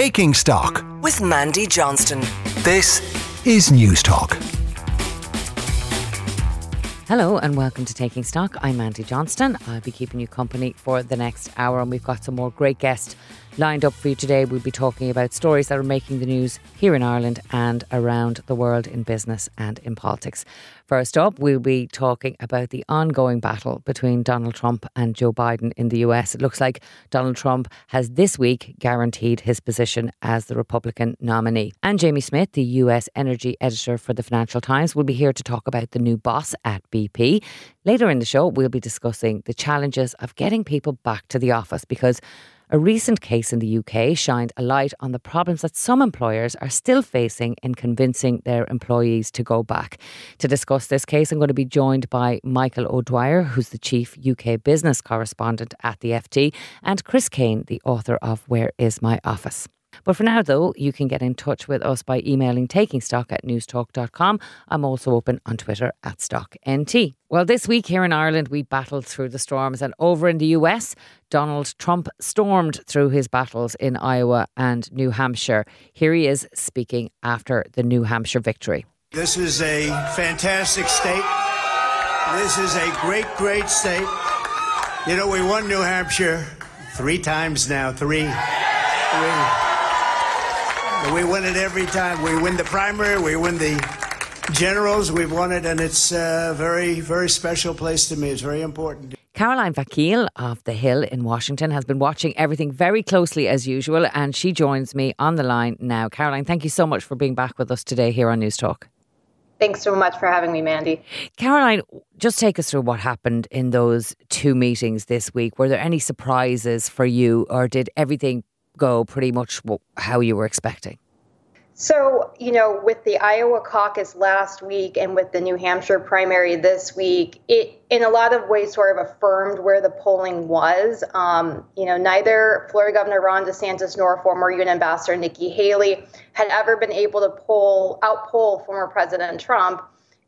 Taking Stock with Mandy Johnston. This is News Talk. Hello and welcome to Taking Stock. I'm Mandy Johnston. I'll be keeping you company for the next hour, and we've got some more great guests lined up for you today. We'll be talking about stories that are making the news here in Ireland and around the world in business and in politics. First up, we'll be talking about the ongoing battle between Donald Trump and Joe Biden in the US. It looks like Donald Trump has this week guaranteed his position as the Republican nominee. And Jamie Smith, the US energy editor for the Financial Times, will be here to talk about the new boss at BP. Later in the show, we'll be discussing the challenges of getting people back to the office because a recent case in the UK shined a light on the problems that some employers are still facing in convincing their employees to go back. To discuss this case, I'm going to be joined by Michael O'Dwyer, who's the chief UK business correspondent at the FT, and Chris Kane, the author of Where Is My Office? But for now, though, you can get in touch with us by emailing takingstock at newstalk.com. I'm also open on Twitter at StockNT. Well, this week here in Ireland, we battled through the storms, and over in the US, Donald Trump stormed through his battles in Iowa and New Hampshire. Here he is speaking after the New Hampshire victory. This is a fantastic state. This is a great, great state. You know, we won New Hampshire three times now. Three. three. We win it every time. We win the primary, we win the generals, we've won it, and it's a very, very special place to me. It's very important. Caroline Vakil of The Hill in Washington has been watching everything very closely as usual, and she joins me on the line now. Caroline, thank you so much for being back with us today here on News Talk. Thanks so much for having me, Mandy. Caroline, just take us through what happened in those two meetings this week. Were there any surprises for you, or did everything go pretty much how you were expecting? So, you know, with the Iowa caucus last week and with the New Hampshire primary this week, it in a lot of ways sort of affirmed where the polling was. Um, you know, neither Florida Governor Ron DeSantis nor former UN Ambassador Nikki Haley had ever been able to poll outpoll former President Trump.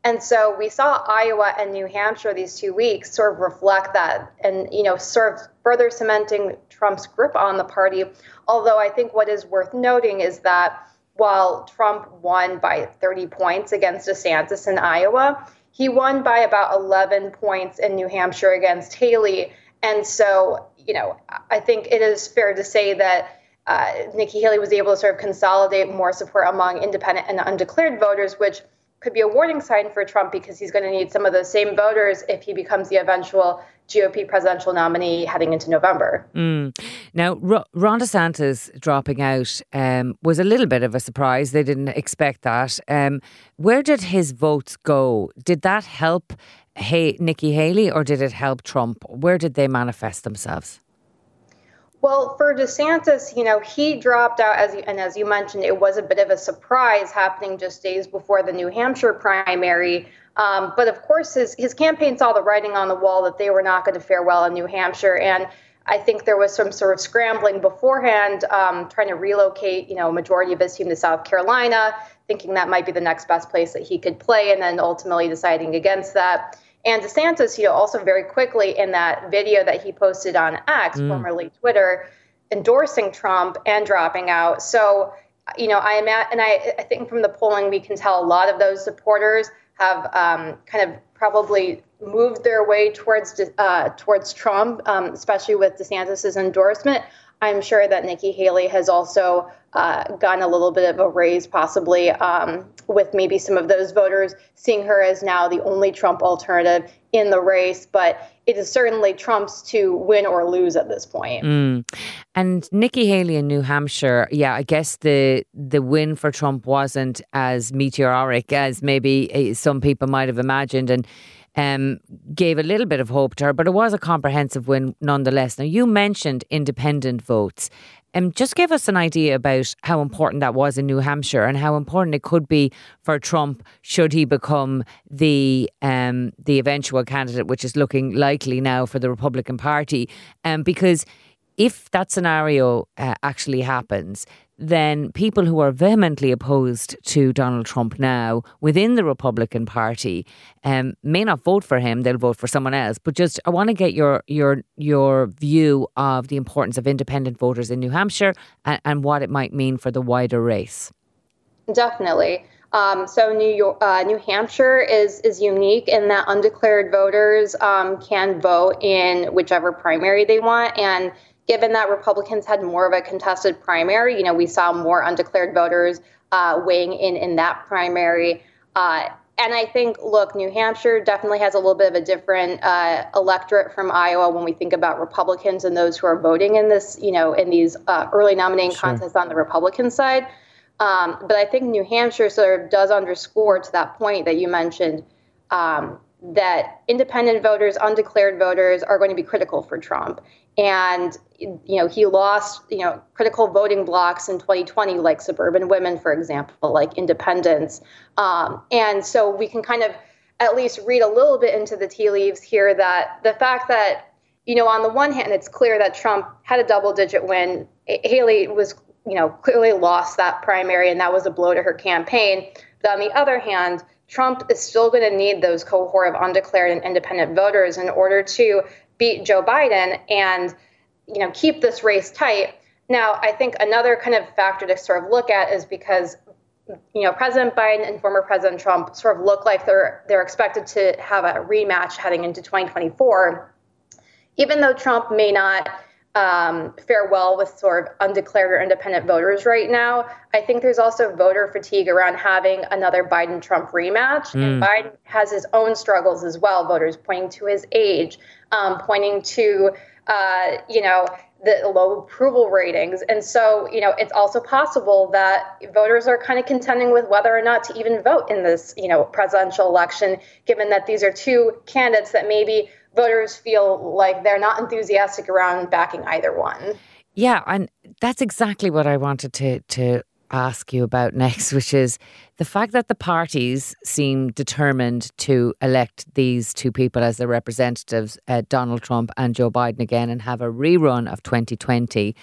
And so we saw Iowa and New Hampshire these two weeks sort of reflect that and, you know, sort of further cementing Trump's grip on the party. Although I think what is worth noting is that while Trump won by 30 points against DeSantis in Iowa, he won by about 11 points in New Hampshire against Haley. And so, you know, I think it is fair to say that uh, Nikki Haley was able to sort of consolidate more support among independent and undeclared voters, which could be a warning sign for Trump because he's going to need some of those same voters if he becomes the eventual GOP presidential nominee heading into November. Mm. Now, Ron DeSantis dropping out um, was a little bit of a surprise. They didn't expect that. Um, where did his votes go? Did that help hey, Nikki Haley or did it help Trump? Where did they manifest themselves? Well, for DeSantis, you know, he dropped out as and as you mentioned, it was a bit of a surprise happening just days before the New Hampshire primary. Um, but of course, his his campaign saw the writing on the wall that they were not going to fare well in New Hampshire, and I think there was some sort of scrambling beforehand, um, trying to relocate, you know, a majority of his team to South Carolina, thinking that might be the next best place that he could play, and then ultimately deciding against that. And DeSantis, you know, also very quickly in that video that he posted on X, mm. formerly Twitter, endorsing Trump and dropping out. So, you know, I am at, and I, I think from the polling we can tell a lot of those supporters have um, kind of probably moved their way towards uh, towards Trump, um, especially with DeSantis's endorsement. I'm sure that Nikki Haley has also uh, gotten a little bit of a raise, possibly um, with maybe some of those voters seeing her as now the only Trump alternative in the race. But it is certainly Trump's to win or lose at this point. Mm. And Nikki Haley in New Hampshire, yeah, I guess the the win for Trump wasn't as meteoric as maybe eh, some people might have imagined, and um, gave a little bit of hope to her, but it was a comprehensive win nonetheless. Now, you mentioned independent votes. Um, just give us an idea about how important that was in New Hampshire and how important it could be for Trump should he become the um, the eventual candidate, which is looking likely now for the Republican Party. Um, because if that scenario uh, actually happens, then people who are vehemently opposed to Donald Trump now within the Republican Party um, may not vote for him; they'll vote for someone else. But just, I want to get your your your view of the importance of independent voters in New Hampshire and, and what it might mean for the wider race. Definitely. Um, so New York, uh, New Hampshire is is unique in that undeclared voters um, can vote in whichever primary they want, and given that Republicans had more of a contested primary, you know, we saw more undeclared voters uh, weighing in in that primary. Uh, and I think, look, New Hampshire definitely has a little bit of a different uh, electorate from Iowa when we think about Republicans and those who are voting in this, you know, in these uh, early nominating sure. contests on the Republican side. Um, but I think New Hampshire sort of does underscore to that point that you mentioned um, that independent voters, undeclared voters are going to be critical for Trump. And, you know, he lost, you know, critical voting blocks in 2020, like suburban women, for example, like independents. Um, and so we can kind of at least read a little bit into the tea leaves here that the fact that, you know, on the one hand, it's clear that Trump had a double digit win. Haley was you know, clearly lost that primary, and that was a blow to her campaign. But on the other hand, Trump is still going to need those cohort of undeclared and independent voters in order to beat Joe Biden and, you know, keep this race tight. Now, I think another kind of factor to sort of look at is because, you know, President Biden and former President Trump sort of look like they're they're expected to have a rematch heading into 2024. Even though Trump may not um, fare well with sort of undeclared or independent voters right now. I think there's also voter fatigue around having another Biden Trump rematch. Mm. And Biden has his own struggles as well, voters pointing to his age, um, pointing to, uh, you know, the low approval ratings. And so, you know, it's also possible that voters are kind of contending with whether or not to even vote in this, you know, presidential election, given that these are two candidates that maybe voters feel like they're not enthusiastic around backing either one. Yeah, and that's exactly what I wanted to to ask you about next, which is the fact that the parties seem determined to elect these two people as their representatives, uh, Donald Trump and Joe Biden again, and have a rerun of 2020.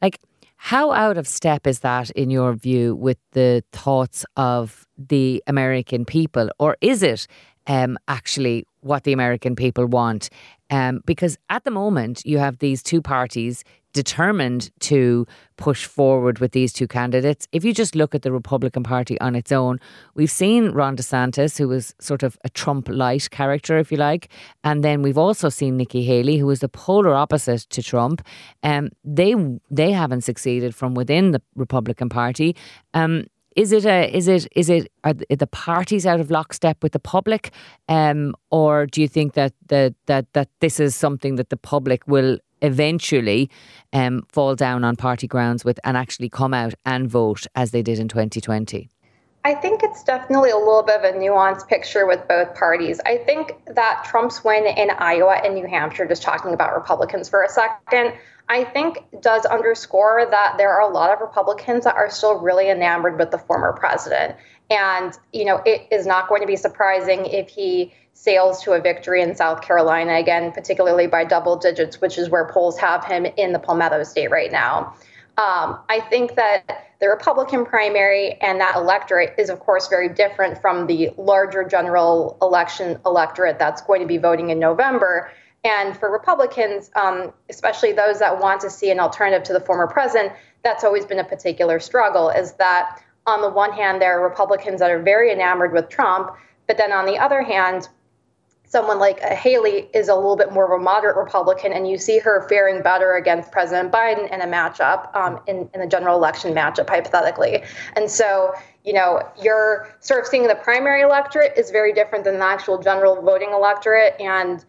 Like, how out of step is that, in your view, with the thoughts of the American people? Or is it um, actually what the American people want. Um, because at the moment, you have these two parties determined to push forward with these two candidates. If you just look at the Republican Party on its own, we've seen Ron DeSantis, who was sort of a Trump light character, if you like. And then we've also seen Nikki Haley, who is the polar opposite to Trump. Um, they they haven't succeeded from within the Republican Party. Um, is it a is it is it are the parties out of lockstep with the public, um, or do you think that that that that this is something that the public will eventually um, fall down on party grounds with and actually come out and vote as they did in 2020? I think it's definitely a little bit of a nuanced picture with both parties. I think that Trump's win in Iowa and New Hampshire, just talking about Republicans for a second, I think does underscore that there are a lot of Republicans that are still really enamored with the former president. And, you know, it is not going to be surprising if he sails to a victory in South Carolina again, particularly by double digits, which is where polls have him in the Palmetto state right now. Um, I think that the Republican primary and that electorate is, of course, very different from the larger general election electorate that's going to be voting in November. And for Republicans, um, especially those that want to see an alternative to the former president, that's always been a particular struggle. Is that on the one hand, there are Republicans that are very enamored with Trump, but then on the other hand, someone like Haley is a little bit more of a moderate Republican, and you see her faring better against President Biden in a matchup, um, in, in the general election matchup, hypothetically. And so, you know, you're sort of seeing the primary electorate is very different than the actual general voting electorate. And,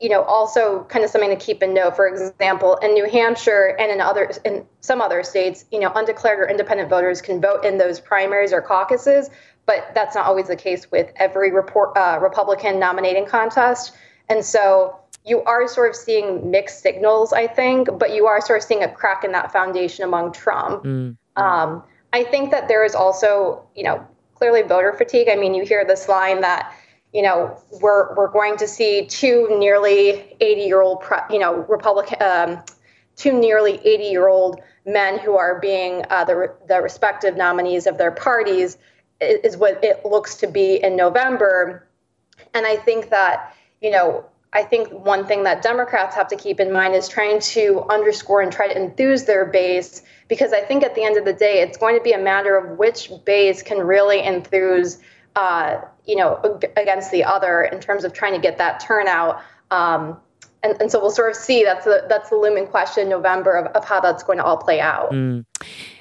you know, also kind of something to keep in note. For example, in New Hampshire and in other in some other states, you know, undeclared or independent voters can vote in those primaries or caucuses, but that's not always the case with every report, uh, Republican nominating contest. And so you are sort of seeing mixed signals, I think, but you are sort of seeing a crack in that foundation among Trump. Mm. Um, I think that there is also, you know, clearly voter fatigue. I mean, you hear this line that, you know, we're we're going to see two nearly 80 year old, you know, Republican. Um, two nearly 80 year old men who are being uh, the, the respective nominees of their parties is, what it looks to be in November. And I think that, you know, I think one thing that Democrats have to keep in mind is trying to underscore and try to enthuse their base, because I think at the end of the day, it's going to be a matter of which base can really enthuse, uh, you know, against the other in terms of trying to get that turnout. Um, and, and so we'll sort of see that's the that's the looming question November of, of how that's going to all play out. Mm.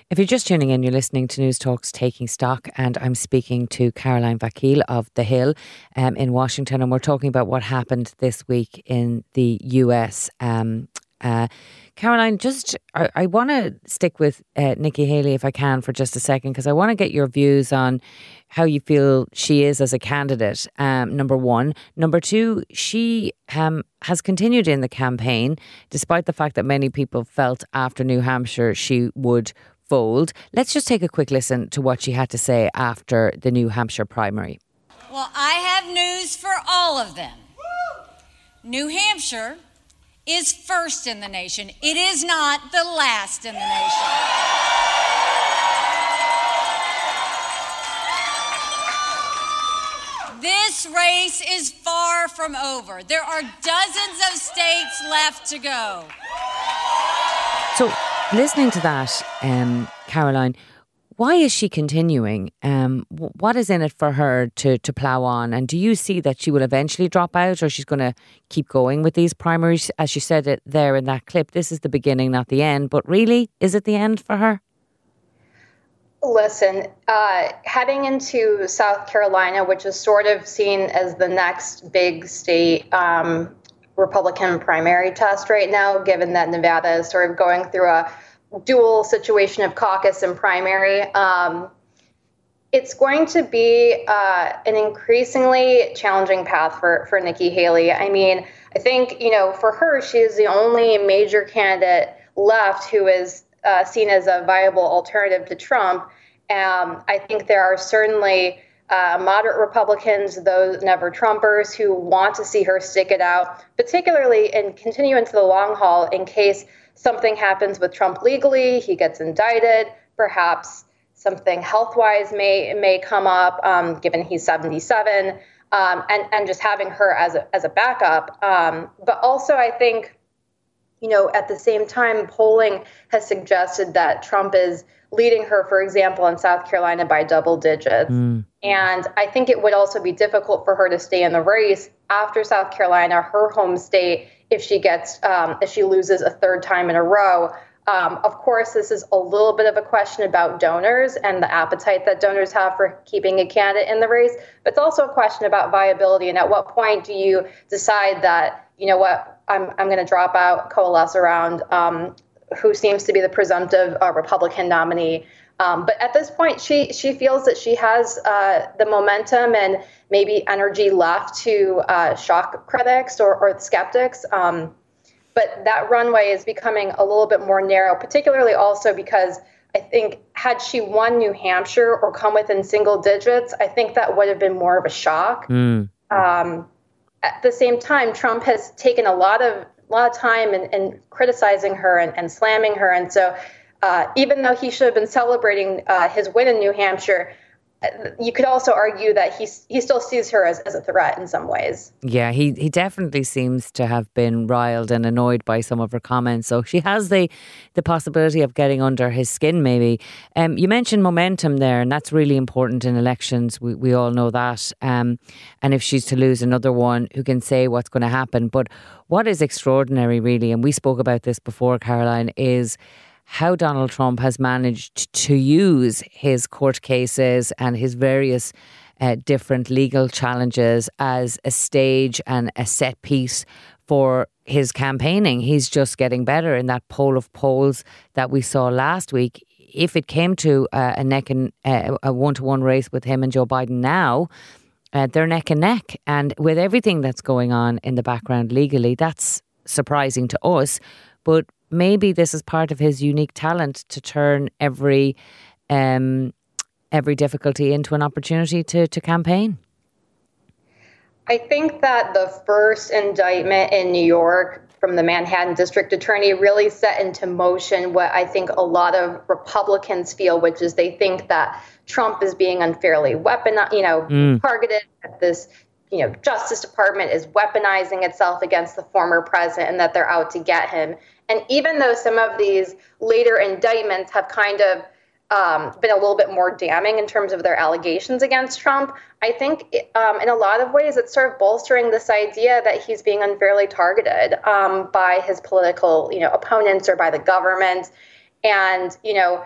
If you're just tuning in, you're listening to News Talks Taking Stock, and I'm speaking to Caroline Vakil of The Hill um, in Washington, and we're talking about what happened this week in the US. Um, uh, Caroline, just I, I want to stick with uh, Nikki Haley if I can for just a second because I want to get your views on how you feel she is as a candidate. Um, number one, number two, she um, has continued in the campaign despite the fact that many people felt after New Hampshire she would fold. Let's just take a quick listen to what she had to say after the New Hampshire primary. Well, I have news for all of them. New Hampshire is first in the nation. It is not the last in the nation. This race is far from over. There are dozens of states left to go. So, listening to that, um, Caroline, why is she continuing? Um, what is in it for her to to plough on? And do you see that she will eventually drop out, or she's going to keep going with these primaries? As you said it there in that clip, this is the beginning, not the end. But really, is it the end for her? Listen, uh, heading into South Carolina, which is sort of seen as the next big state um, Republican primary test right now, given that Nevada is sort of going through a dual situation of caucus and primary. Um, it's going to be uh, an increasingly challenging path for, for Nikki Haley. I mean, I think, you know, for her, she is the only major candidate left who is uh, seen as a viable alternative to Trump. Um, I think there are certainly uh, moderate Republicans, those never Trumpers, who want to see her stick it out, particularly and continue into the long haul in case something happens with Trump legally, he gets indicted, perhaps something health wise may may come up, um, given he's 77, um, and and just having her as a as a backup. Um, but also, I think, you know, at the same time, polling has suggested that Trump is leading her, for example, in South Carolina by double digits. Mm. And I think it would also be difficult for her to stay in the race after South Carolina, her home state, if she gets um, if she loses a third time in a row. Um, of course, this is a little bit of a question about donors and the appetite that donors have for keeping a candidate in the race, but it's also a question about viability. And at what point do you decide that, you know what, I'm, I'm going to drop out, coalesce around um, who seems to be the presumptive uh, Republican nominee? Um, but at this point, she she feels that she has uh, the momentum and maybe energy left to uh, shock critics or, or skeptics. Um, but that runway is becoming a little bit more narrow, particularly also because I think had she won New Hampshire or come within single digits, I think that would have been more of a shock. Mm. Um, at the same time, Trump has taken a lot of a lot of time in, in criticizing her and, and slamming her, and so uh, even though he should have been celebrating uh, his win in New Hampshire, you could also argue that he he still sees her as, as a threat in some ways. Yeah, he he definitely seems to have been riled and annoyed by some of her comments. So she has the the possibility of getting under his skin. Maybe. Um, you mentioned momentum there, and that's really important in elections. We we all know that. Um, and if she's to lose another one, who can say what's going to happen? But what is extraordinary, really, and we spoke about this before, Caroline, is how Donald Trump has managed to use his court cases and his various uh, different legal challenges as a stage and a set piece for his campaigning. He's just getting better in that poll of polls that we saw last week. If it came to uh, a neck and uh, a one to one race with him and Joe Biden now, uh, they're neck and neck. And with everything that's going on in the background legally, that's surprising to us. But maybe this is part of his unique talent to turn every um, every difficulty into an opportunity to, to campaign. I think that the first indictment in New York from the Manhattan District Attorney really set into motion what I think a lot of Republicans feel, which is they think that Trump is being unfairly weaponized, you know, mm. targeted. That this, you know, Justice Department is weaponizing itself against the former president, and that they're out to get him. And even though some of these later indictments have kind of um, been a little bit more damning in terms of their allegations against Trump. I think um, in a lot of ways it's sort of bolstering this idea that he's being unfairly targeted um, by his political, you know, opponents or by the government. And you know,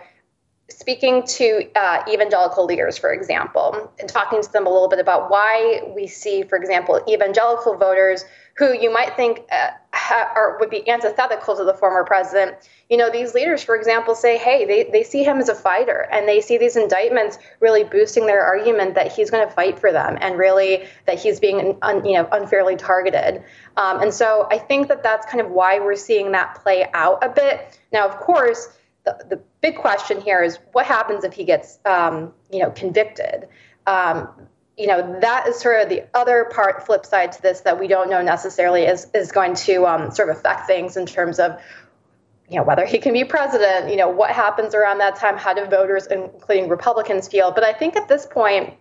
speaking to uh, evangelical leaders, for example, and talking to them a little bit about why we see, for example, evangelical voters who you might think uh, ha- or would be antithetical to the former president. You know, these leaders, for example, say, hey, they, they see him as a fighter and they see these indictments really boosting their argument that he's going to fight for them and really that he's being, un, you know, unfairly targeted. Um, and so I think that that's kind of why we're seeing that play out a bit. Now, of course, the, the big question here is what happens if he gets, um, you know, convicted? Um, you know that is sort of the other part flip side to this that we don't know necessarily is is going to um, sort of affect things in terms of you know whether he can be president you know what happens around that time how do voters including republicans feel but i think at this point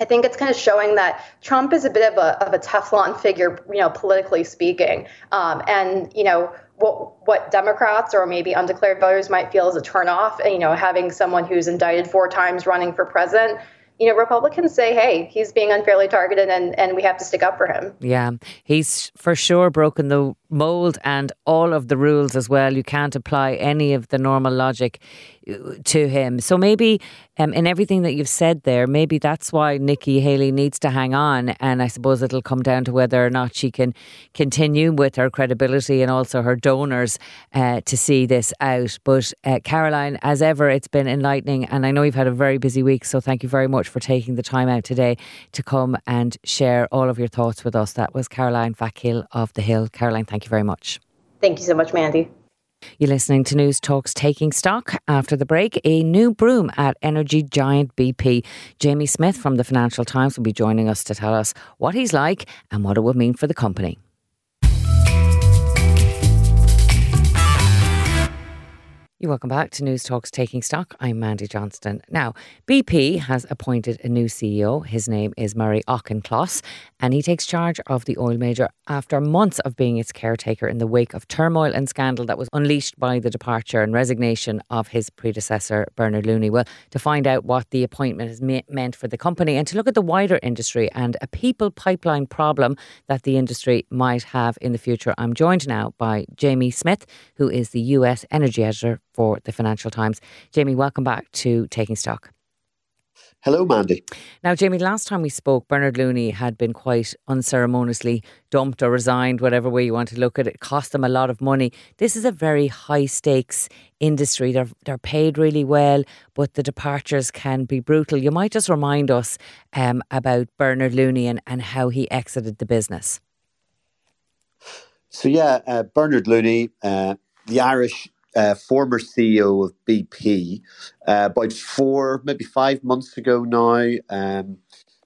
I think it's kind of showing that Trump is a bit of a, of a Teflon figure, you know, politically speaking. Um, and, you know, what, what Democrats or maybe undeclared voters might feel is a turnoff, you know, having someone who's indicted four times running for president you know, Republicans say, hey, he's being unfairly targeted and, and we have to stick up for him. Yeah, he's for sure broken the mold and all of the rules as well. You can't apply any of the normal logic to him. So maybe um, in everything that you've said there, maybe that's why Nikki Haley needs to hang on. And I suppose it'll come down to whether or not she can continue with her credibility and also her donors uh, to see this out. But uh, Caroline, as ever, it's been enlightening. And I know you've had a very busy week. So thank you very much for taking the time out today to come and share all of your thoughts with us. That was Caroline Vakil of The Hill. Caroline, thank you very much. Thank you so much, Mandy. You're listening to News Talks Taking Stock. After the break, a new broom at energy giant BP. Jamie Smith from the Financial Times will be joining us to tell us what he's like and what it will mean for the company. You're welcome back to News Talks Taking Stock. I'm Mandy Johnston. Now, BP has appointed a new CEO. His name is Murray Auchincloss, and he takes charge of the oil major after months of being its caretaker in the wake of turmoil and scandal that was unleashed by the departure and resignation of his predecessor, Bernard Looney. Well, to find out what the appointment has meant for the company and to look at the wider industry and a people pipeline problem that the industry might have in the future, I'm joined now by Jamie Smith, who is the US energy editor for the Financial Times. Jamie, welcome back to Taking Stock. Hello, Mandy. Now, Jamie, last time we spoke, Bernard Looney had been quite unceremoniously dumped or resigned, whatever way you want to look at it. it cost them a lot of money. This is a very high stakes industry. They're, they're paid really well, but the departures can be brutal. You might just remind us um, about Bernard Looney and, and how he exited the business. So, yeah, uh, Bernard Looney, uh, the Irish uh, former CEO of BP, uh, about four, maybe five months ago now, um,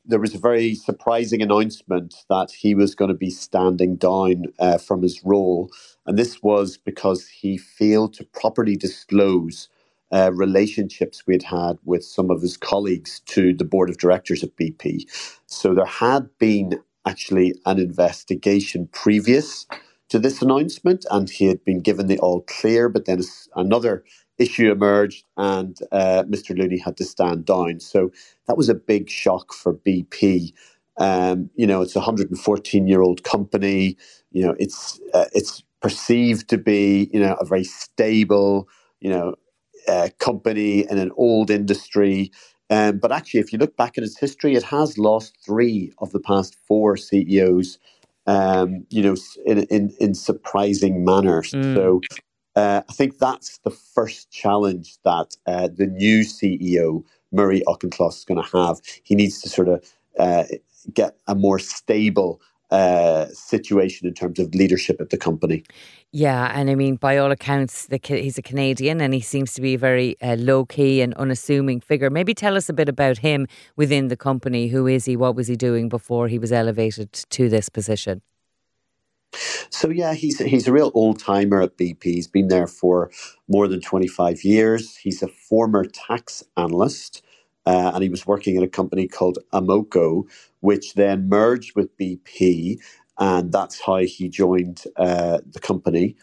there was a very surprising announcement that he was going to be standing down uh, from his role. And this was because he failed to properly disclose uh, relationships we'd had with some of his colleagues to the board of directors at BP. So there had been actually an investigation previous to this announcement, and he had been given the all clear. But then another issue emerged, and uh, Mr. Looney had to stand down. So that was a big shock for BP. Um, you know, it's a 114 year old company. You know, it's uh, it's perceived to be you know a very stable you know uh, company in an old industry. Um, but actually, if you look back at its history, it has lost three of the past four CEOs um, you know, in, in, in surprising manners. Mm. So uh, I think that's the first challenge that uh, the new CEO, Murray Auchincloss, is going to have. He needs to sort of uh, get a more stable uh, situation in terms of leadership at the company. Yeah, and I mean, by all accounts, the, he's a Canadian and he seems to be a very uh, low key and unassuming figure. Maybe tell us a bit about him within the company. Who is he? What was he doing before he was elevated to this position? So yeah, he's he's a real old timer at BP. He's been there for more than twenty five years. He's a former tax analyst, uh, and he was working in a company called Amoco, which then merged with BP, and that's how he joined uh, the company.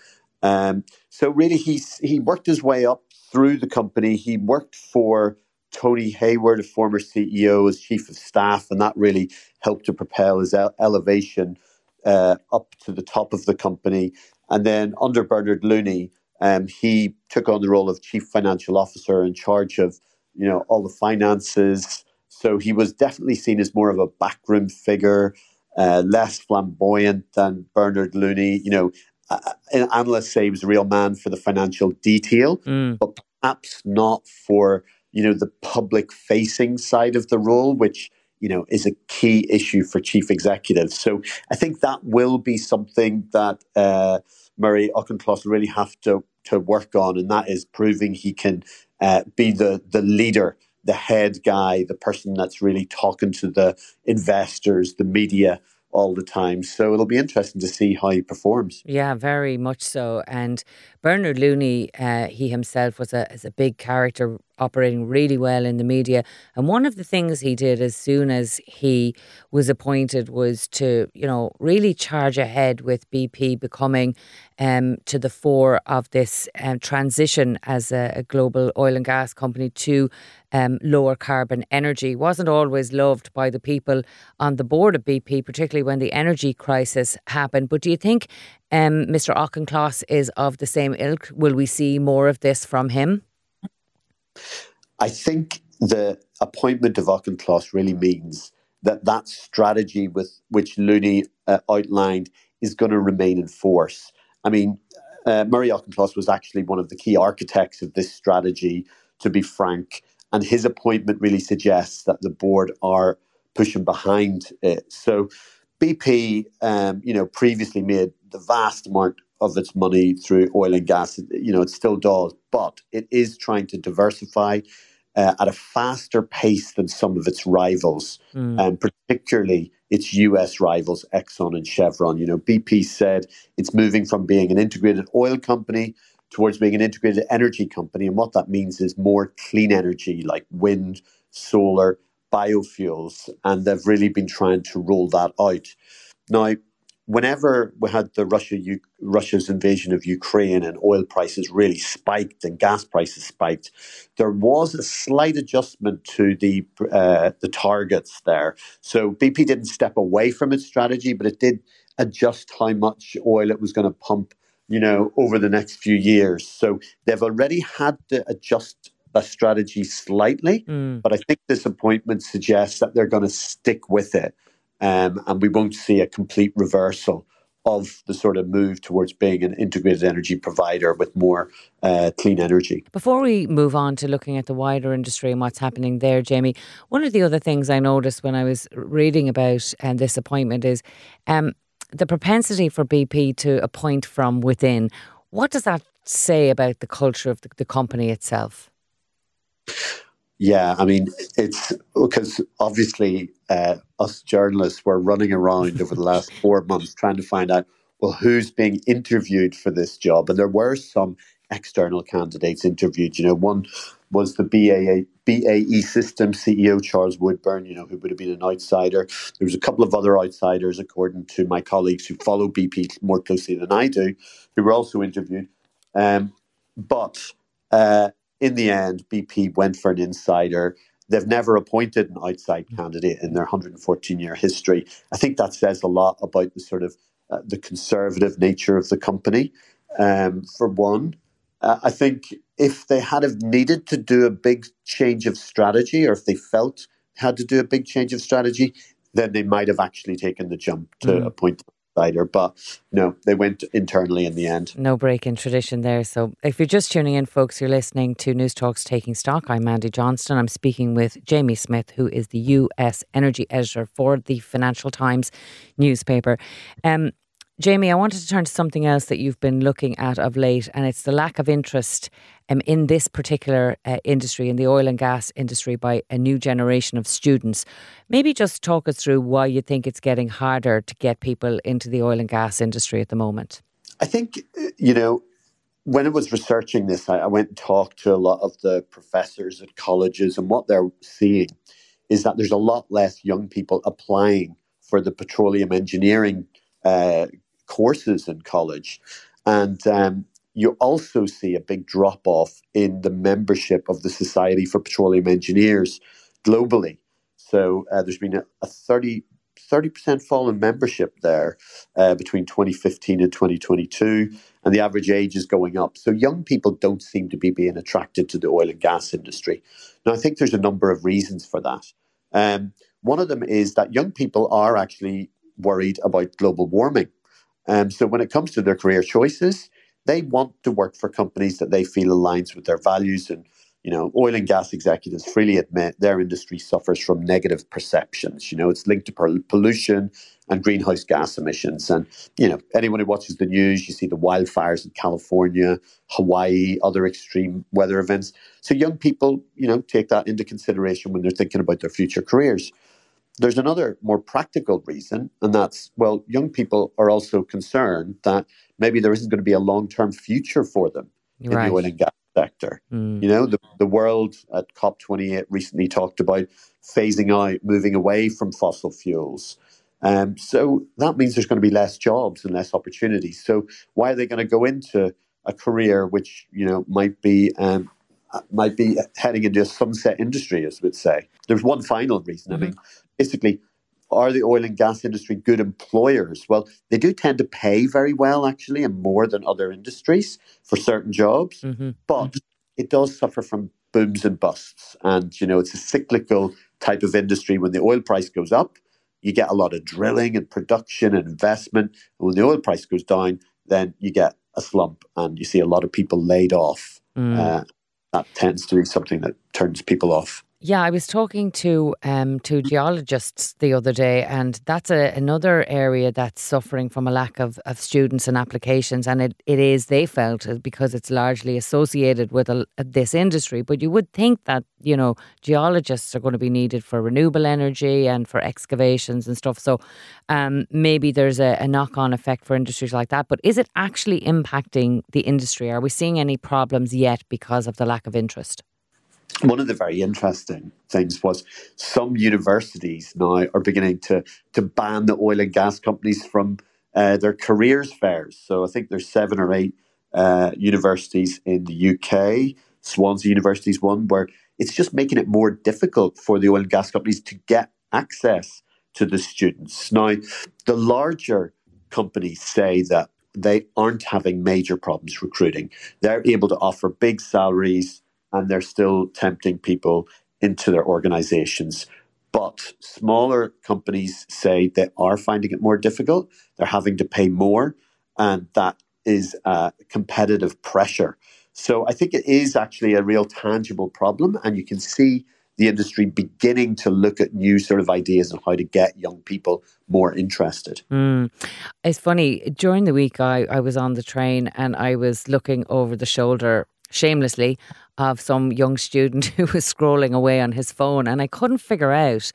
Um, so really, he's he worked his way up through the company. He worked for Tony Hayward, a former CEO, as chief of staff, and that really helped to propel his ele- elevation uh, up to the top of the company. And then under Bernard Looney, um, he took on the role of chief financial officer in charge of you know all the finances. So he was definitely seen as more of a backroom figure, uh, less flamboyant than Bernard Looney. You know, uh, analysts say he was a real man for the financial detail, mm. but perhaps not for you know the public facing side of the role, which you know is a key issue for chief executives. So I think that will be something that uh, Murray Auchincloss really have to to work on, and that is proving he can uh, be the the leader, the head guy, the person that's really talking to the investors, the media, all the time. So it'll be interesting to see how he performs. Yeah, very much so. And Bernard Looney, uh, he himself was a, a big character operating really well in the media. And one of the things he did as soon as he was appointed was to, you know, really charge ahead with BP becoming um, to the fore of this um, transition as a, a, global oil and gas company to um, lower carbon energy. Wasn't always loved by the people on the board of BP, particularly when the energy crisis happened. But do you think um, Mr. Auchincloss is of the same ilk? Will we see more of this from him? I think the appointment of Auchincloss really means that that strategy with which Looney uh, outlined is going to remain in force. I mean, uh, Murray Auchincloss was actually one of the key architects of this strategy, to be frank, and his appointment really suggests that the board are pushing behind it. So BP, um, you know, previously made the vast amount of its money through oil and gas. You know, it still does, but it is trying to diversify uh, at a faster pace than some of its rivals, mm. and particularly its US rivals, Exxon and Chevron. You know, BP said it's moving from being an integrated oil company towards being an integrated energy company. And what that means is more clean energy like wind, solar, biofuels. And they've really been trying to roll that out. Now, whenever we had the Russia U- Russia's invasion of Ukraine and oil prices really spiked and gas prices spiked, there was a slight adjustment to the uh, the targets there. So BP didn't step away from its strategy, but it did adjust how much oil it was going to pump, you know, over the next few years. So they've already had to adjust a strategy slightly, mm. but I think this appointment suggests that they're going to stick with it um, and we won't see a complete reversal of the sort of move towards being an integrated energy provider with more uh, clean energy. Before we move on to looking at the wider industry and what's happening there, Jamie, one of the other things I noticed when I was reading about um, this appointment is um, the propensity for BP to appoint from within. What does that say about the culture of the, the company itself? Yeah, I mean, it's because obviously uh, us journalists were running around over the last four months trying to find out, well, who's being interviewed for this job. And there were some external candidates interviewed. You know, one was the BAA, BAE System CEO, Charles Woodburn, you know, who would have been an outsider. There was a couple of other outsiders, according to my colleagues who follow BP more closely than I do, who were also interviewed. Um, but uh, in the end, BP went for an insider. They've never appointed an outside candidate in their 114 year history. I think that says a lot about the sort of uh, the conservative nature of the company. Um, for one, uh, I think if they had have needed to do a big change of strategy, or if they felt had to do a big change of strategy, then they might have actually taken the jump to mm. appoint But no, they went internally in the end. No break in tradition there. So if you're just tuning in, folks, you're listening to News Talks Taking Stock. I'm Mandy Johnston. I'm speaking with Jamie Smith, who is the US energy editor for the Financial Times newspaper. Um, Jamie, I wanted to turn to something else that you've been looking at of late, and it's the lack of interest um, in this particular uh, industry, in the oil and gas industry, by a new generation of students. Maybe just talk us through why you think it's getting harder to get people into the oil and gas industry at the moment. I think, you know, when I was researching this, I, I went and talked to a lot of the professors at colleges, and what they're seeing is that there's a lot less young people applying for the petroleum engineering uh, courses in college. And um, you also see a big drop off in the membership of the Society for Petroleum Engineers globally. So uh, there's been a, a 30 percent fall in membership there uh, between 2015 and 2022, and the average age is going up. So young people don't seem to be being attracted to the oil and gas industry. Now, I think there's a number of reasons for that. Um, one of them is that young people are actually worried about global warming. Um, so when it comes to their career choices, they want to work for companies that they feel aligns with their values. And you know, oil and gas executives freely admit their industry suffers from negative perceptions. You know, it's linked to pollution and greenhouse gas emissions. And you know, anyone who watches the news, you see the wildfires in California, Hawaii, other extreme weather events. So young people, you know, take that into consideration when they're thinking about their future careers. There's another more practical reason, and that's well, young people are also concerned that maybe there isn't going to be a long term future for them right. in the oil and gas sector. Mm. You know, the, the world at COP28 recently talked about phasing out, moving away from fossil fuels. Um, so that means there's going to be less jobs and less opportunities. So why are they going to go into a career which you know might be um, might be heading into a sunset industry, as we'd say? There's one final reason. Mm-hmm. I mean, basically, are the oil and gas industry good employers? Well, they do tend to pay very well, actually, and more than other industries for certain jobs, mm-hmm. but it does suffer from booms and busts. And, you know, it's a cyclical type of industry. When the oil price goes up, you get a lot of drilling and production and investment. And when the oil price goes down, then you get a slump and you see a lot of people laid off. Mm. Uh, that tends to be something that turns people off. Yeah, I was talking to um, to geologists the other day, and that's a, another area that's suffering from a lack of, of students and applications. And it, it is, they felt, uh, because it's largely associated with a, this industry. But you would think that, you know, geologists are going to be needed for renewable energy and for excavations and stuff. So um, maybe there's a, a knock on effect for industries like that. But is it actually impacting the industry? Are we seeing any problems yet because of the lack of interest? One of the very interesting things was some universities now are beginning to to ban the oil and gas companies from uh, their careers fairs. So I think there's seven or eight uh, universities in the UK. Swansea University is one where it's just making it more difficult for the oil and gas companies to get access to the students. Now, the larger companies say that they aren't having major problems recruiting. They're able to offer big salaries and they're still tempting people into their organizations. But smaller companies say they are finding it more difficult. They're having to pay more, and that is competitive pressure. So I think it is actually a real tangible problem, and you can see the industry beginning to look at new sort of ideas on how to get young people more interested. Mm. It's funny, during the week I, I was on the train and I was looking over the shoulder shamelessly of some young student who was scrolling away on his phone, and I couldn't figure out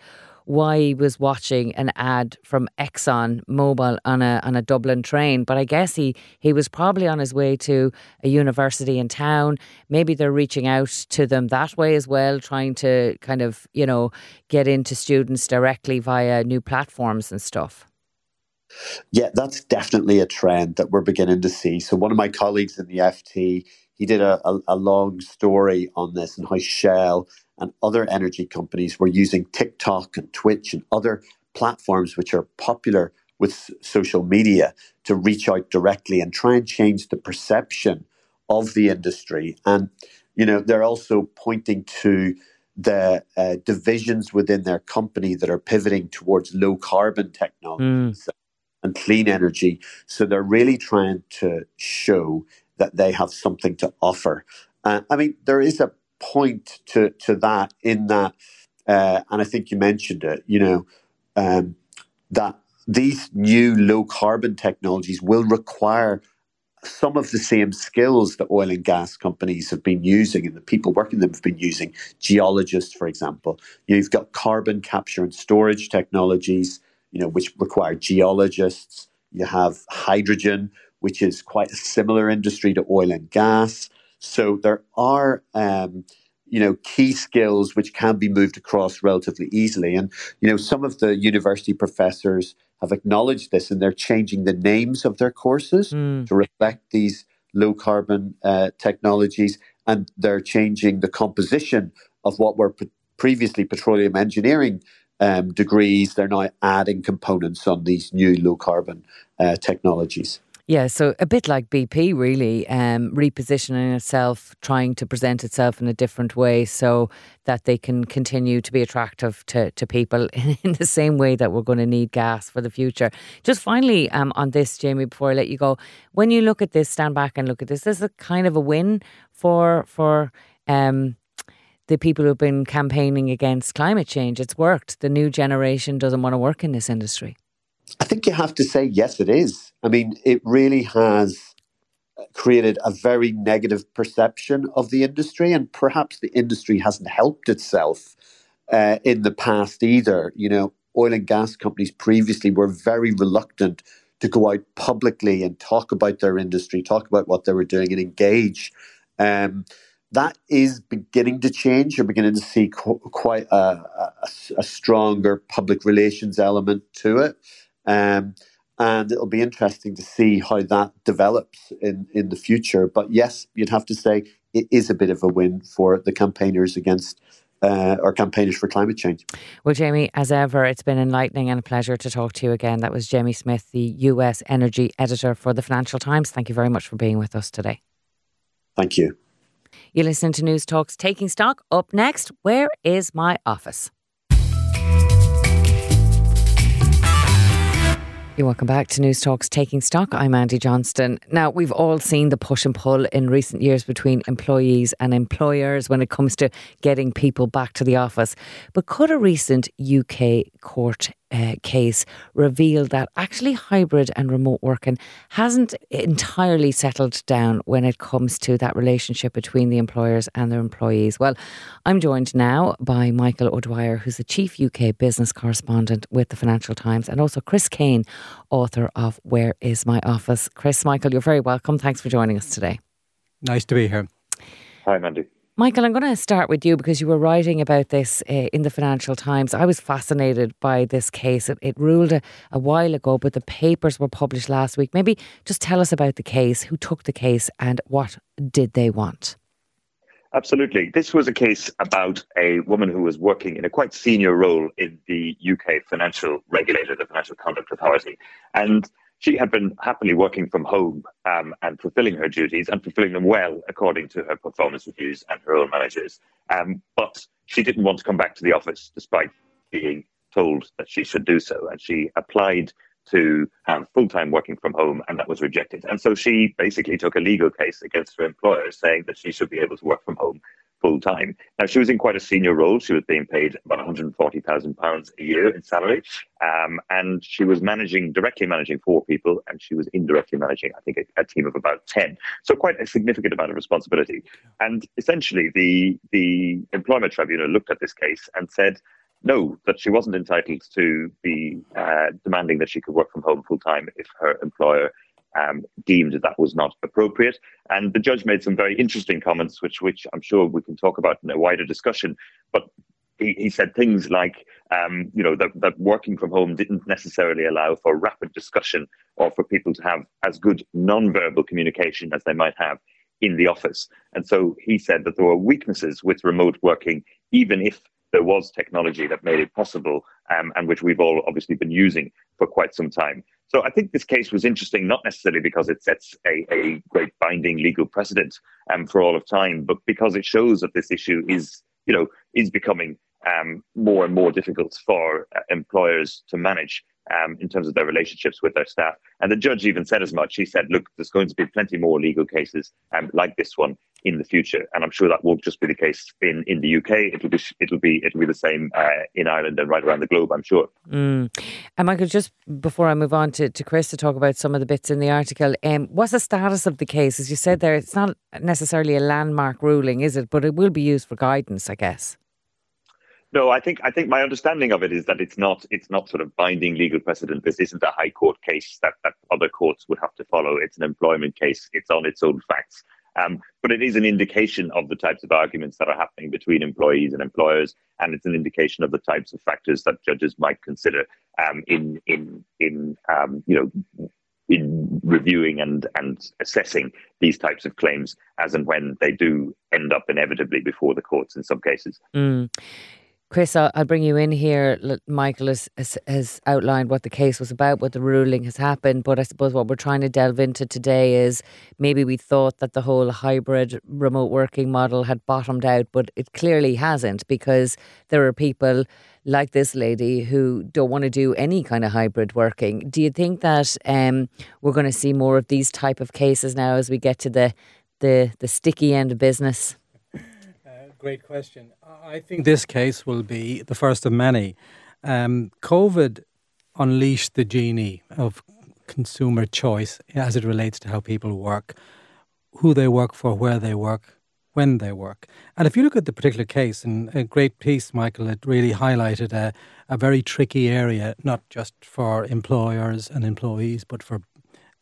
why he was watching an ad from Exxon Mobil on a on a Dublin train. But I guess he he was probably on his way to a university in town. Maybe they're reaching out to them that way as well, trying to kind of you know get into students directly via new platforms and stuff. Yeah, that's definitely a trend that we're beginning to see. So one of my colleagues in the FT he did a, a, a long story on this and how Shell and other energy companies were using TikTok and Twitch and other platforms which are popular with social media to reach out directly and try and change the perception of the industry. And, you know, they're also pointing to the uh, divisions within their company that are pivoting towards low carbon technologies mm. and clean energy. So they're really trying to show that they have something to offer. Uh, I mean, there is a point to to that in that, uh, and I think you mentioned it. You know, um, that these new low carbon technologies will require some of the same skills that oil and gas companies have been using and the people working them have been using. Geologists, for example, you've got carbon capture and storage technologies, you know, which require geologists. You have hydrogen, which is quite a similar industry to oil and gas. So there are, um, you know, key skills which can be moved across relatively easily. And you know, some of the university professors have acknowledged this, and they're changing the names of their courses mm. to reflect these low carbon uh, technologies, and they're changing the composition of what were p- previously petroleum engineering um, degrees. They're now adding components on these new low carbon uh, technologies. Yeah, so a bit like BP, really, um, repositioning itself, trying to present itself in a different way so that they can continue to be attractive to, to people in the same way that we're going to need gas for the future. Just finally um, on this, Jamie, before I let you go, when you look at this, stand back and look at this, this is a kind of a win for for um, the people who've been campaigning against climate change. It's worked. The new generation doesn't want to work in this industry. I think you have to say, yes, it is. I mean, it really has created a very negative perception of the industry, and perhaps the industry hasn't helped itself uh, in the past either. You know, oil and gas companies previously were very reluctant to go out publicly and talk about their industry, talk about what they were doing, and engage. Um, that is beginning to change. You're beginning to see qu- quite a, a, a, stronger public relations element to it. Um, and it'll be interesting to see how that develops in, in the future. But yes, you'd have to say it is a bit of a win for the campaigners against uh, or campaigners for climate change. Well, Jamie, as ever, it's been enlightening and a pleasure to talk to you again. That was Jamie Smith, the US energy editor for the Financial Times. Thank you very much for being with us today. Thank you. You listen to Newstalk's Taking Stock. Up next, where is my office? You're welcome back to Newstalk's Taking Stock. I'm Mandy Johnston. Now, we've all seen the push and pull in recent years between employees and employers when it comes to getting people back to the office. But could a recent UK court uh, case revealed that actually hybrid and remote working hasn't entirely settled down when it comes to that relationship between the employers and their employees. Well, I'm joined now by Michael O'Dwyer, who's the chief UK business correspondent with the Financial Times, and also Chris Kane, author of Where Is My Office. Chris, Michael, you're very welcome. Thanks for joining us today. Nice to be here. Hi, Mandy. Michael, I'm going to start with you because you were writing about this uh, in the Financial Times. I was fascinated by this case. It, it ruled a, a, while ago, but the papers were published last week. Maybe just tell us about the case, who took the case, and what did they want? Absolutely. This was a case about a woman who was working in a quite senior role in the UK financial regulator, the Financial Conduct Authority. And she had been happily working from home um, and fulfilling her duties and fulfilling them well according to her performance reviews and her own managers. Um, but she didn't want to come back to the office despite being told that she should do so. And she applied to have full time working from home, and that was rejected. And so she basically took a legal case against her employer saying that she should be able to work from home full time. Now, she was in quite a senior role. She was being paid about £140,000 a year in salary. Um, and she was managing, directly managing four people, and she was indirectly managing, I think, a, a, team of about 10. So, quite a significant amount of responsibility. And essentially, the, the Employment Tribunal looked at this case and said, no, that she wasn't entitled to be uh, demanding that she could work from home full time if her employer um, deemed that, that was not appropriate. And the judge made some very interesting comments, which which I'm sure we can talk about in a wider discussion. But he, he said things like, um, you know, that, that working from home didn't necessarily allow for rapid discussion or for people to have as good non-verbal communication as they might have in the office. And so he said that there were weaknesses with remote working, even if there was technology that made it possible um, and which we've all obviously been using for quite some time. So I think this case was interesting, not necessarily because it sets a, a great binding legal precedent um, for all of time, but because it shows that this issue is, you know, is becoming um, more and more difficult for uh, employers to manage. Um, in terms of their relationships with their staff. And the judge even said as much. He said, "Look, there's going to be plenty more legal cases um, like this one in the future, and I'm sure that won't just be the case in, in the UK. It'll be it'll be it'll be the same uh, in Ireland and right around the globe. I'm sure." Mm. And Michael, just before I move on to, to Chris to talk about some of the bits in the article, um, what's the status of the case? As you said there, it's not necessarily a landmark ruling, is it? But it will be used for guidance, I guess. No, I think I think my understanding of it is that it's not it's not sort of binding legal precedent. This isn't a high court case that, that other courts would have to follow. It's an employment case. It's on its own facts. Um, but it is an indication of the types of arguments that are happening between employees and employers, and it's an indication of the types of factors that judges might consider um, in in in um, you know in reviewing and and assessing these types of claims as and when they do end up inevitably before the courts in some cases. Mm. Chris, I'll, bring you in here. Michael has, has, has, outlined what the case was about, what the ruling has happened. But I suppose what we're trying to delve into today is maybe we thought that the whole hybrid remote working model had bottomed out, but it clearly hasn't because there are people like this lady who don't want to do any kind of hybrid working. Do you think that um, we're going to see more of these type of cases now as we get to the the, the sticky end of business? Great question. I think this case will be the first of many. Um, COVID unleashed the genie of consumer choice as it relates to how people work, who they work for, where they work, when they work. And if you look at the particular case, and a great piece, Michael, it really highlighted a, a very tricky area, not just for employers and employees, but for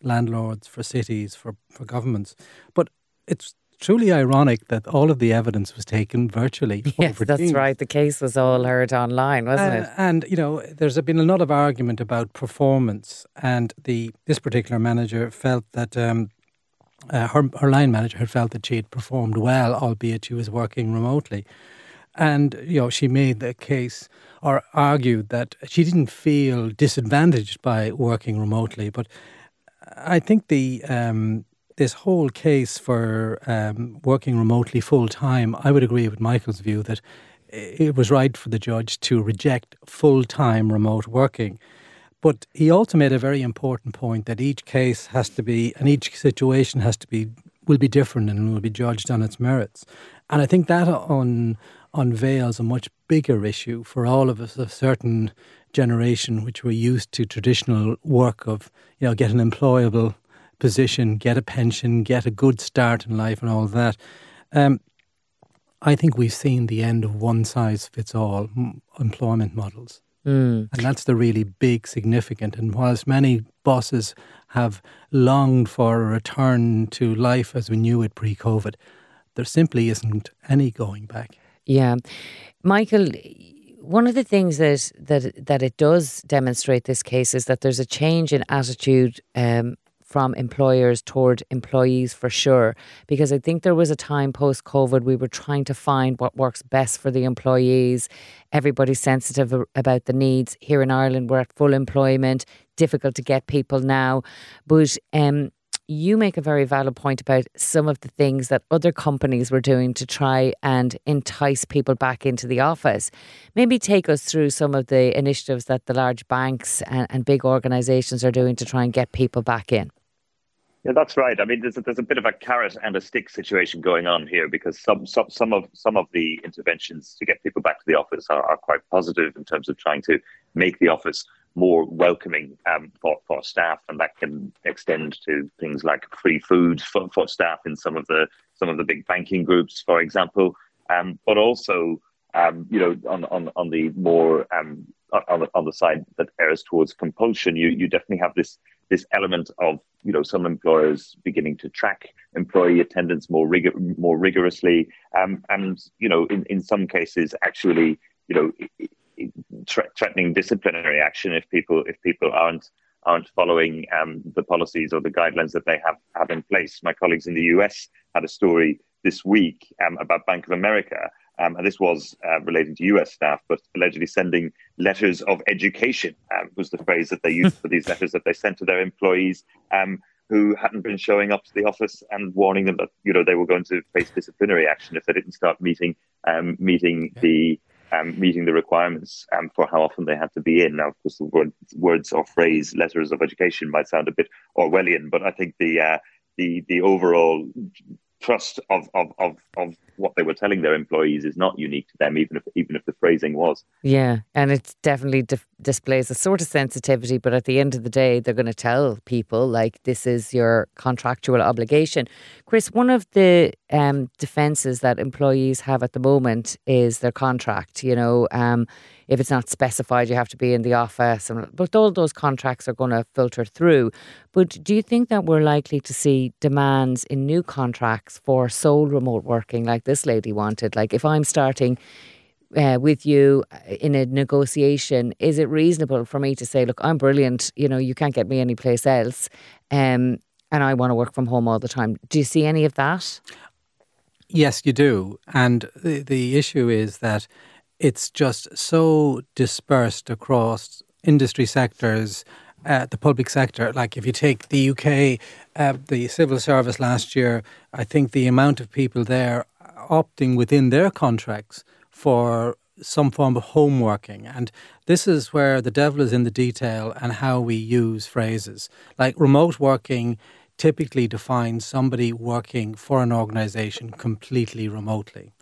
landlords, for cities, for, for governments. But it's truly ironic that all of the evidence was taken virtually. Yes, that's Teams. right. The case was all heard online, wasn't uh, it? And you know, there's been a lot of argument about performance, and the this particular manager felt that. Um, uh, her, her line manager had felt that she had performed well, albeit she was working remotely. And, you know, she made the case or argued that she didn't feel disadvantaged by working remotely. But I think the um, this whole case for um, working remotely full time, I would agree with Michael's view that it was right for the judge to reject full time remote working. But he also made a very important point that each case has to be, and each situation has to be, will be different and will be judged on its merits. And I think that on, unveils a much bigger issue for all of us, a certain generation which were used to traditional work of, you know, get an employable position, get a pension, get a good start in life, and all that. Um, I think we've seen the end of one size fits all employment models. Mm. And that's the really big, significant. And whilst many bosses have longed for a return to life as we knew it pre COVID, there simply isn't any going back. Yeah. Michael, one of the things that, that, that it does demonstrate this case is that there's a change in attitude um, from employers toward employees for sure. Because I think there was a time post COVID we were trying to find what works best for the employees. Everybody's sensitive about the needs. Here in Ireland, we're at full employment, difficult to get people now. But um, you make a very valid point about some of the things that other companies were doing to try and entice people back into the office. Maybe take us through some of the initiatives that the large banks and, and big organisations are doing to try and get people back in. Yeah, that's right. I mean, there's a, there's a bit of a carrot and a stick situation going on here because some some some of some of the interventions to get people back to the office are, are quite positive in terms of trying to make the office more welcoming um, for, for staff, and that can extend to things like free food for, for staff in some of the some of the big banking groups, for example. Um, but also, um, you know, on on on the more um, on the on the side that errs towards compulsion, you you definitely have this this element of you know some employers beginning to track employee attendance more rigor, more rigorously, um, and you know in, in some cases actually you know threatening disciplinary action if people if people aren't aren't following um, the policies or the guidelines that they have have in place. My colleagues in the US had a story this week um, about Bank of America um, and this was uh, relating to US staff, but allegedly sending letters of education um, was the phrase that they used for these letters that they sent to their employees um, who hadn't been showing up to the office and warning them that you know they were going to face disciplinary action if they didn't start meeting um, meeting the um, meeting the requirements um, for how often they had to be in. Now, of course, the word, words or phrase "letters of education" might sound a bit Orwellian, but I think the uh, the the overall trust of, of, of, of what they were telling their employees is not unique to them, even if even if the phrasing was. Yeah, and it definitely displays a sort of sensitivity. But at the end of the day, they're going to tell people like this is your contractual obligation. Chris, one of the um, defences that employees have at the moment is their contract. You know, um, if it's not specified, you have to be in the office, and but all those contracts are going to filter through. But do you think that we're likely to see demands in new contracts for sole remote working, like this lady wanted. Like if I'm starting uh, with you uh, in a negotiation, is it reasonable for me to say, look, I'm brilliant, you know, you can't get me anyplace else, um, and I want to work from home all the time? Do you see any of that? Yes, you do. And the, the issue is that it's just so dispersed across industry sectors uh, the public sector. Like if you take the UK, uh, the civil service last year, I think the amount of people there opting within their contracts for some form of home working. And this is where the devil is in the detail and how we use phrases. Like remote working typically defines somebody working for an organization completely remotely.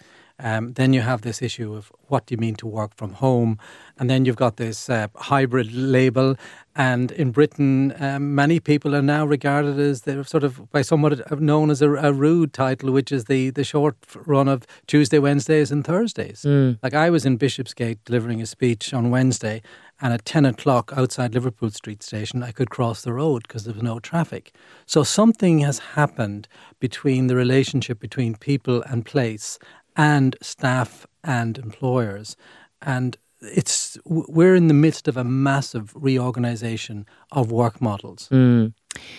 Um, then you have this issue of what do you mean to work from home, and then you've got this uh, hybrid label. And in Britain, um, many people are now regarded as they're sort of by somewhat known as a, a, rude title, which is the the short run of Tuesday, Wednesdays, and Thursdays. Mm. Like I was in Bishopsgate delivering a speech on Wednesday, and at 10 o'clock outside Liverpool Street Station, I could cross the road because there was no traffic. So something has happened between the relationship between people and place and staff and employers. And it's we're in the midst of a massive reorganization of work models. Mm.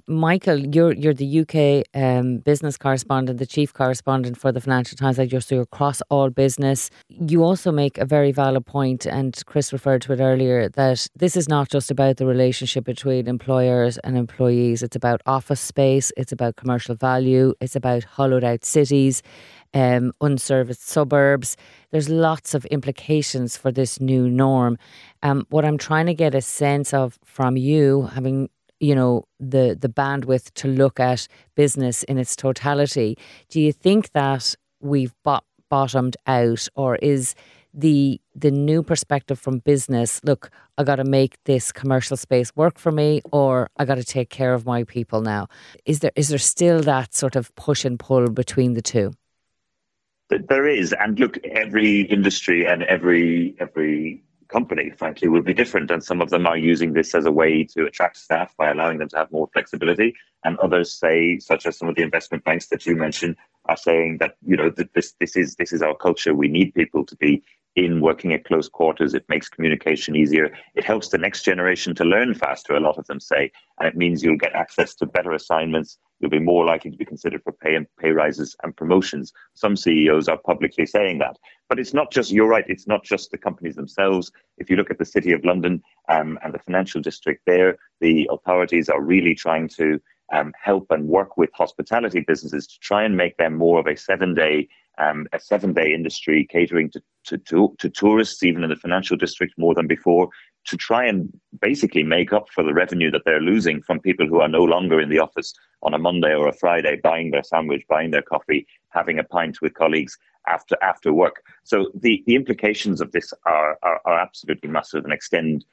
Michael, you're you're the UK um, business correspondent, the chief correspondent for the Financial Times. Like you're so you're across all business. You also make a very valid point, and Chris referred to it earlier that this is not just about the relationship between employers and employees. It's about office space. It's about commercial value. It's about hollowed out cities um, unserviced suburbs. There's lots of implications for this new norm. Um, what I'm trying to get a sense of from you, having you know the the bandwidth to look at business in its totality, do you think that we've bot- bottomed out, or is the the new perspective from business look i got to make this commercial space work for me or i got to take care of my people now is there is there still that sort of push and pull between the two there is, and look, every industry and every every company, frankly, will be different. And some of them are using this as a way to attract staff by allowing them to have more flexibility. And others say, such as some of the investment banks that you mentioned, are saying that you know that this this is this is our culture. We need people to be in working at close quarters. It makes communication easier. It helps the next generation to learn faster, a lot of them say. And it means you'll get access to better assignments. You'll be more likely to be considered for pay and pay rises and promotions. Some CEOs are publicly saying that. But it's not just, you're right, it's not just the companies themselves. If you look at the City of London um, and the financial district there, the authorities are really trying to um, help and work with hospitality businesses to try and make them more of a seven day um, a seven day industry catering to, to, to, to, tourists, even in the financial district, more than before, to try and basically make up for the revenue that they're losing from people who are no longer in the office on a Monday or a Friday, buying their sandwich, buying their coffee, having a pint with colleagues after after work. So the, the implications of this are, are, are absolutely massive and extend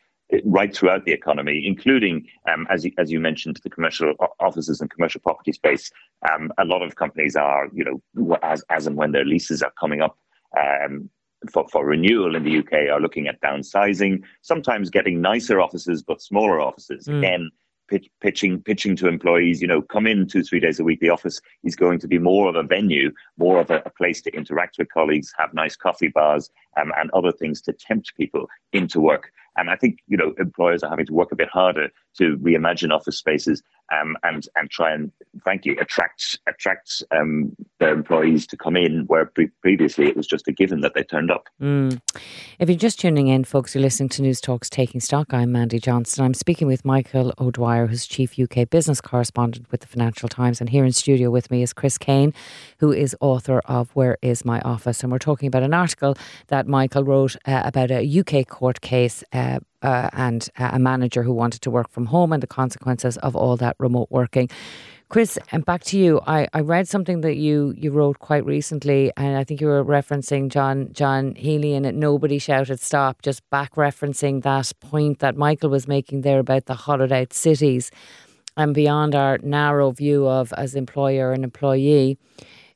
right throughout the economy, including, um, as, you, as you mentioned, the commercial offices and commercial property space. Um, a lot of companies are, you know, as, as and when their leases are coming up um, for, for renewal in the UK, are looking at downsizing, sometimes getting nicer offices, but smaller offices. Mm. Again, pitch, pitching pitching to employees, you know, come in two, three days a week. The office is going to be more of a venue, more of a, a place to interact with colleagues, have nice coffee bars, um, and other things to tempt people into work. And I think, you know, employers are having to work a bit harder to reimagine office spaces um, and and try and frankly attract attract um, their employees to come in where pre- previously it was just a given that they turned up. Mm. If you're just tuning in, folks, you're listening to Newstalk's Taking Stock. I'm Mandy Johnston. I'm speaking with Michael O'Dwyer, who's Chief UK Business Correspondent with the Financial Times, and here in studio with me is Chris Kane, who is author of Where Is My Office, and we're talking about an article that Michael wrote uh, about a UK court case. Uh, uh, and a manager who wanted to work from home and the consequences of all that remote working. Chris, and back to you. I, I read something that you, you wrote quite recently, and I think you were referencing John John Healey and it. Nobody shouted stop, just back referencing that point that Michael was making there about the hollowed out cities, and beyond our narrow view of as employer and employee,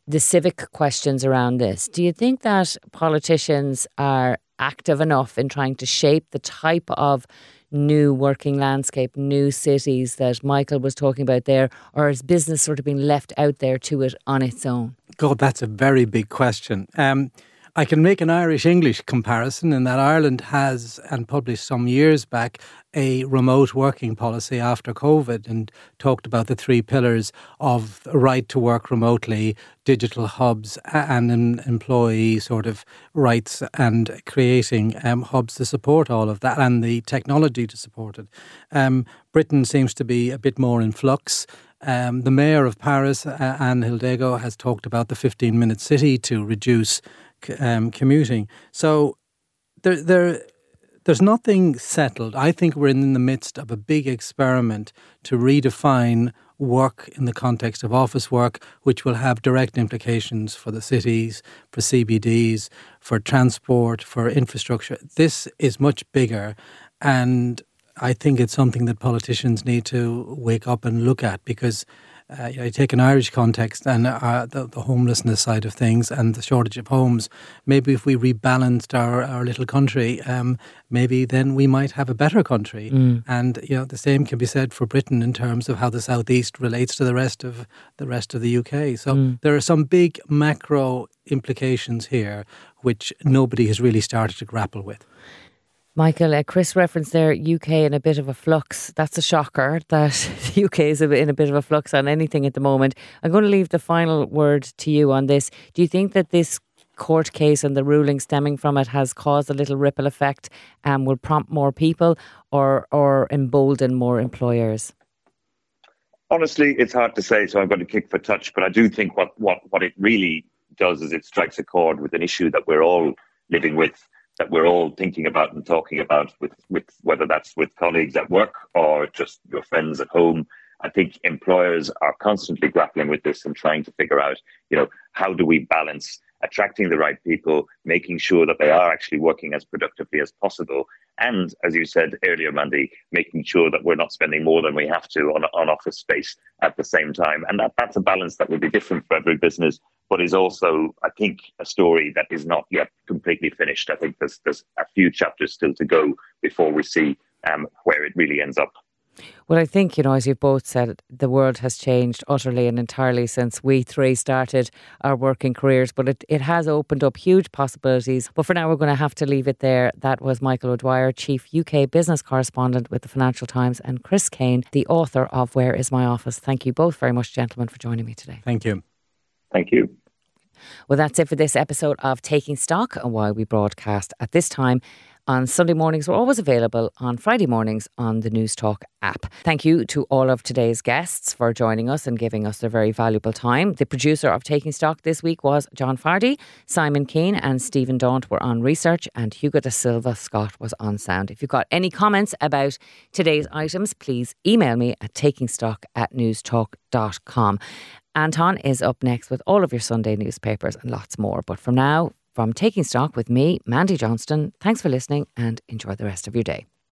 the civic questions around this. Do you think that politicians are active enough in trying to shape the type of new working landscape, new cities that Michael was talking about there, or has business sort of been left out there to it on its own? God, that's a very big question. Um, I can make an Irish English comparison in that Ireland has, and published some years back, a remote working policy after COVID and talked about the three pillars of right to work remotely, digital hubs, and employee sort of rights, and creating um, hubs to support all of that and the technology to support it. Um, Britain seems to be a bit more in flux. Um, the mayor of Paris, uh, Anne Hidalgo, has talked about the 15 minute city to reduce um, commuting. So there, there, there's nothing settled. I think we're in the midst of a big experiment to redefine work in the context of office work, which will have direct implications for the cities, for CBDs, for transport, for infrastructure. This is much bigger. And I think it's something that politicians need to wake up and look at because uh, you, know, you take an Irish context and uh, the, the, homelessness side of things and the shortage of homes. Maybe if we rebalanced our, our little country, um, maybe then we might have a better country. Mm. And you know, the same can be said for Britain in terms of how the southeast relates to the rest of the rest of the UK. So mm. there are some big macro implications here which nobody has really started to grapple with. Michael, uh, Chris referenced there UK in a bit of a flux. That's a shocker that the UK is in a bit of a flux on anything at the moment. I'm going to leave the final word to you on this. Do you think that this court case and the ruling stemming from it has caused a little ripple effect and will prompt more people or, or embolden more employers? Honestly, it's hard to say, so I'm going to kick for touch. But I do think what, what, what it really does is it strikes a chord with an issue that we're all living with that we're all thinking about and talking about with, with whether that's with colleagues at work or just your friends at home. I think employers are constantly grappling with this and trying to figure out, you know, how do we balance attracting the right people, making sure that they are actually working as productively as possible, and as you said earlier, Mandy, making sure that we're not spending more than we have to on, on office space at the same time. And that, that's a balance that will be different for every business, but is also, I think, a story that is not yet completely finished. I think there's there's a few chapters still to go before we see um, where it really ends up. Well, I think, you know, as you've both said, the world has changed utterly and entirely since we three started our working careers, but it, it has opened up huge possibilities. But for now, we're going to have to leave it there. That was Michael O'Dwyer, Chief UK Business Correspondent with the Financial Times, and Chris Kane, the author of Where Is My Office. Thank you both very much, gentlemen, for joining me today. Thank you. Thank you. Well, that's it for this episode of Taking Stock and why we broadcast at this time on Sunday mornings. We're always available on Friday mornings on the Newstalk app. Thank you to all of today's guests for joining us and giving us their very valuable time. The producer of Taking Stock this week was John Fardy, Simon Keane and Stephen Daunt were on research, and Hugo da Silva Scott was on sound. If you've got any comments about today's items, please email me at takingstock at newstalk.com. Anton is up next with all of your Sunday newspapers and lots more. But from now, from Taking Stock with me, Mandy Johnston, thanks for listening and enjoy the rest of your day.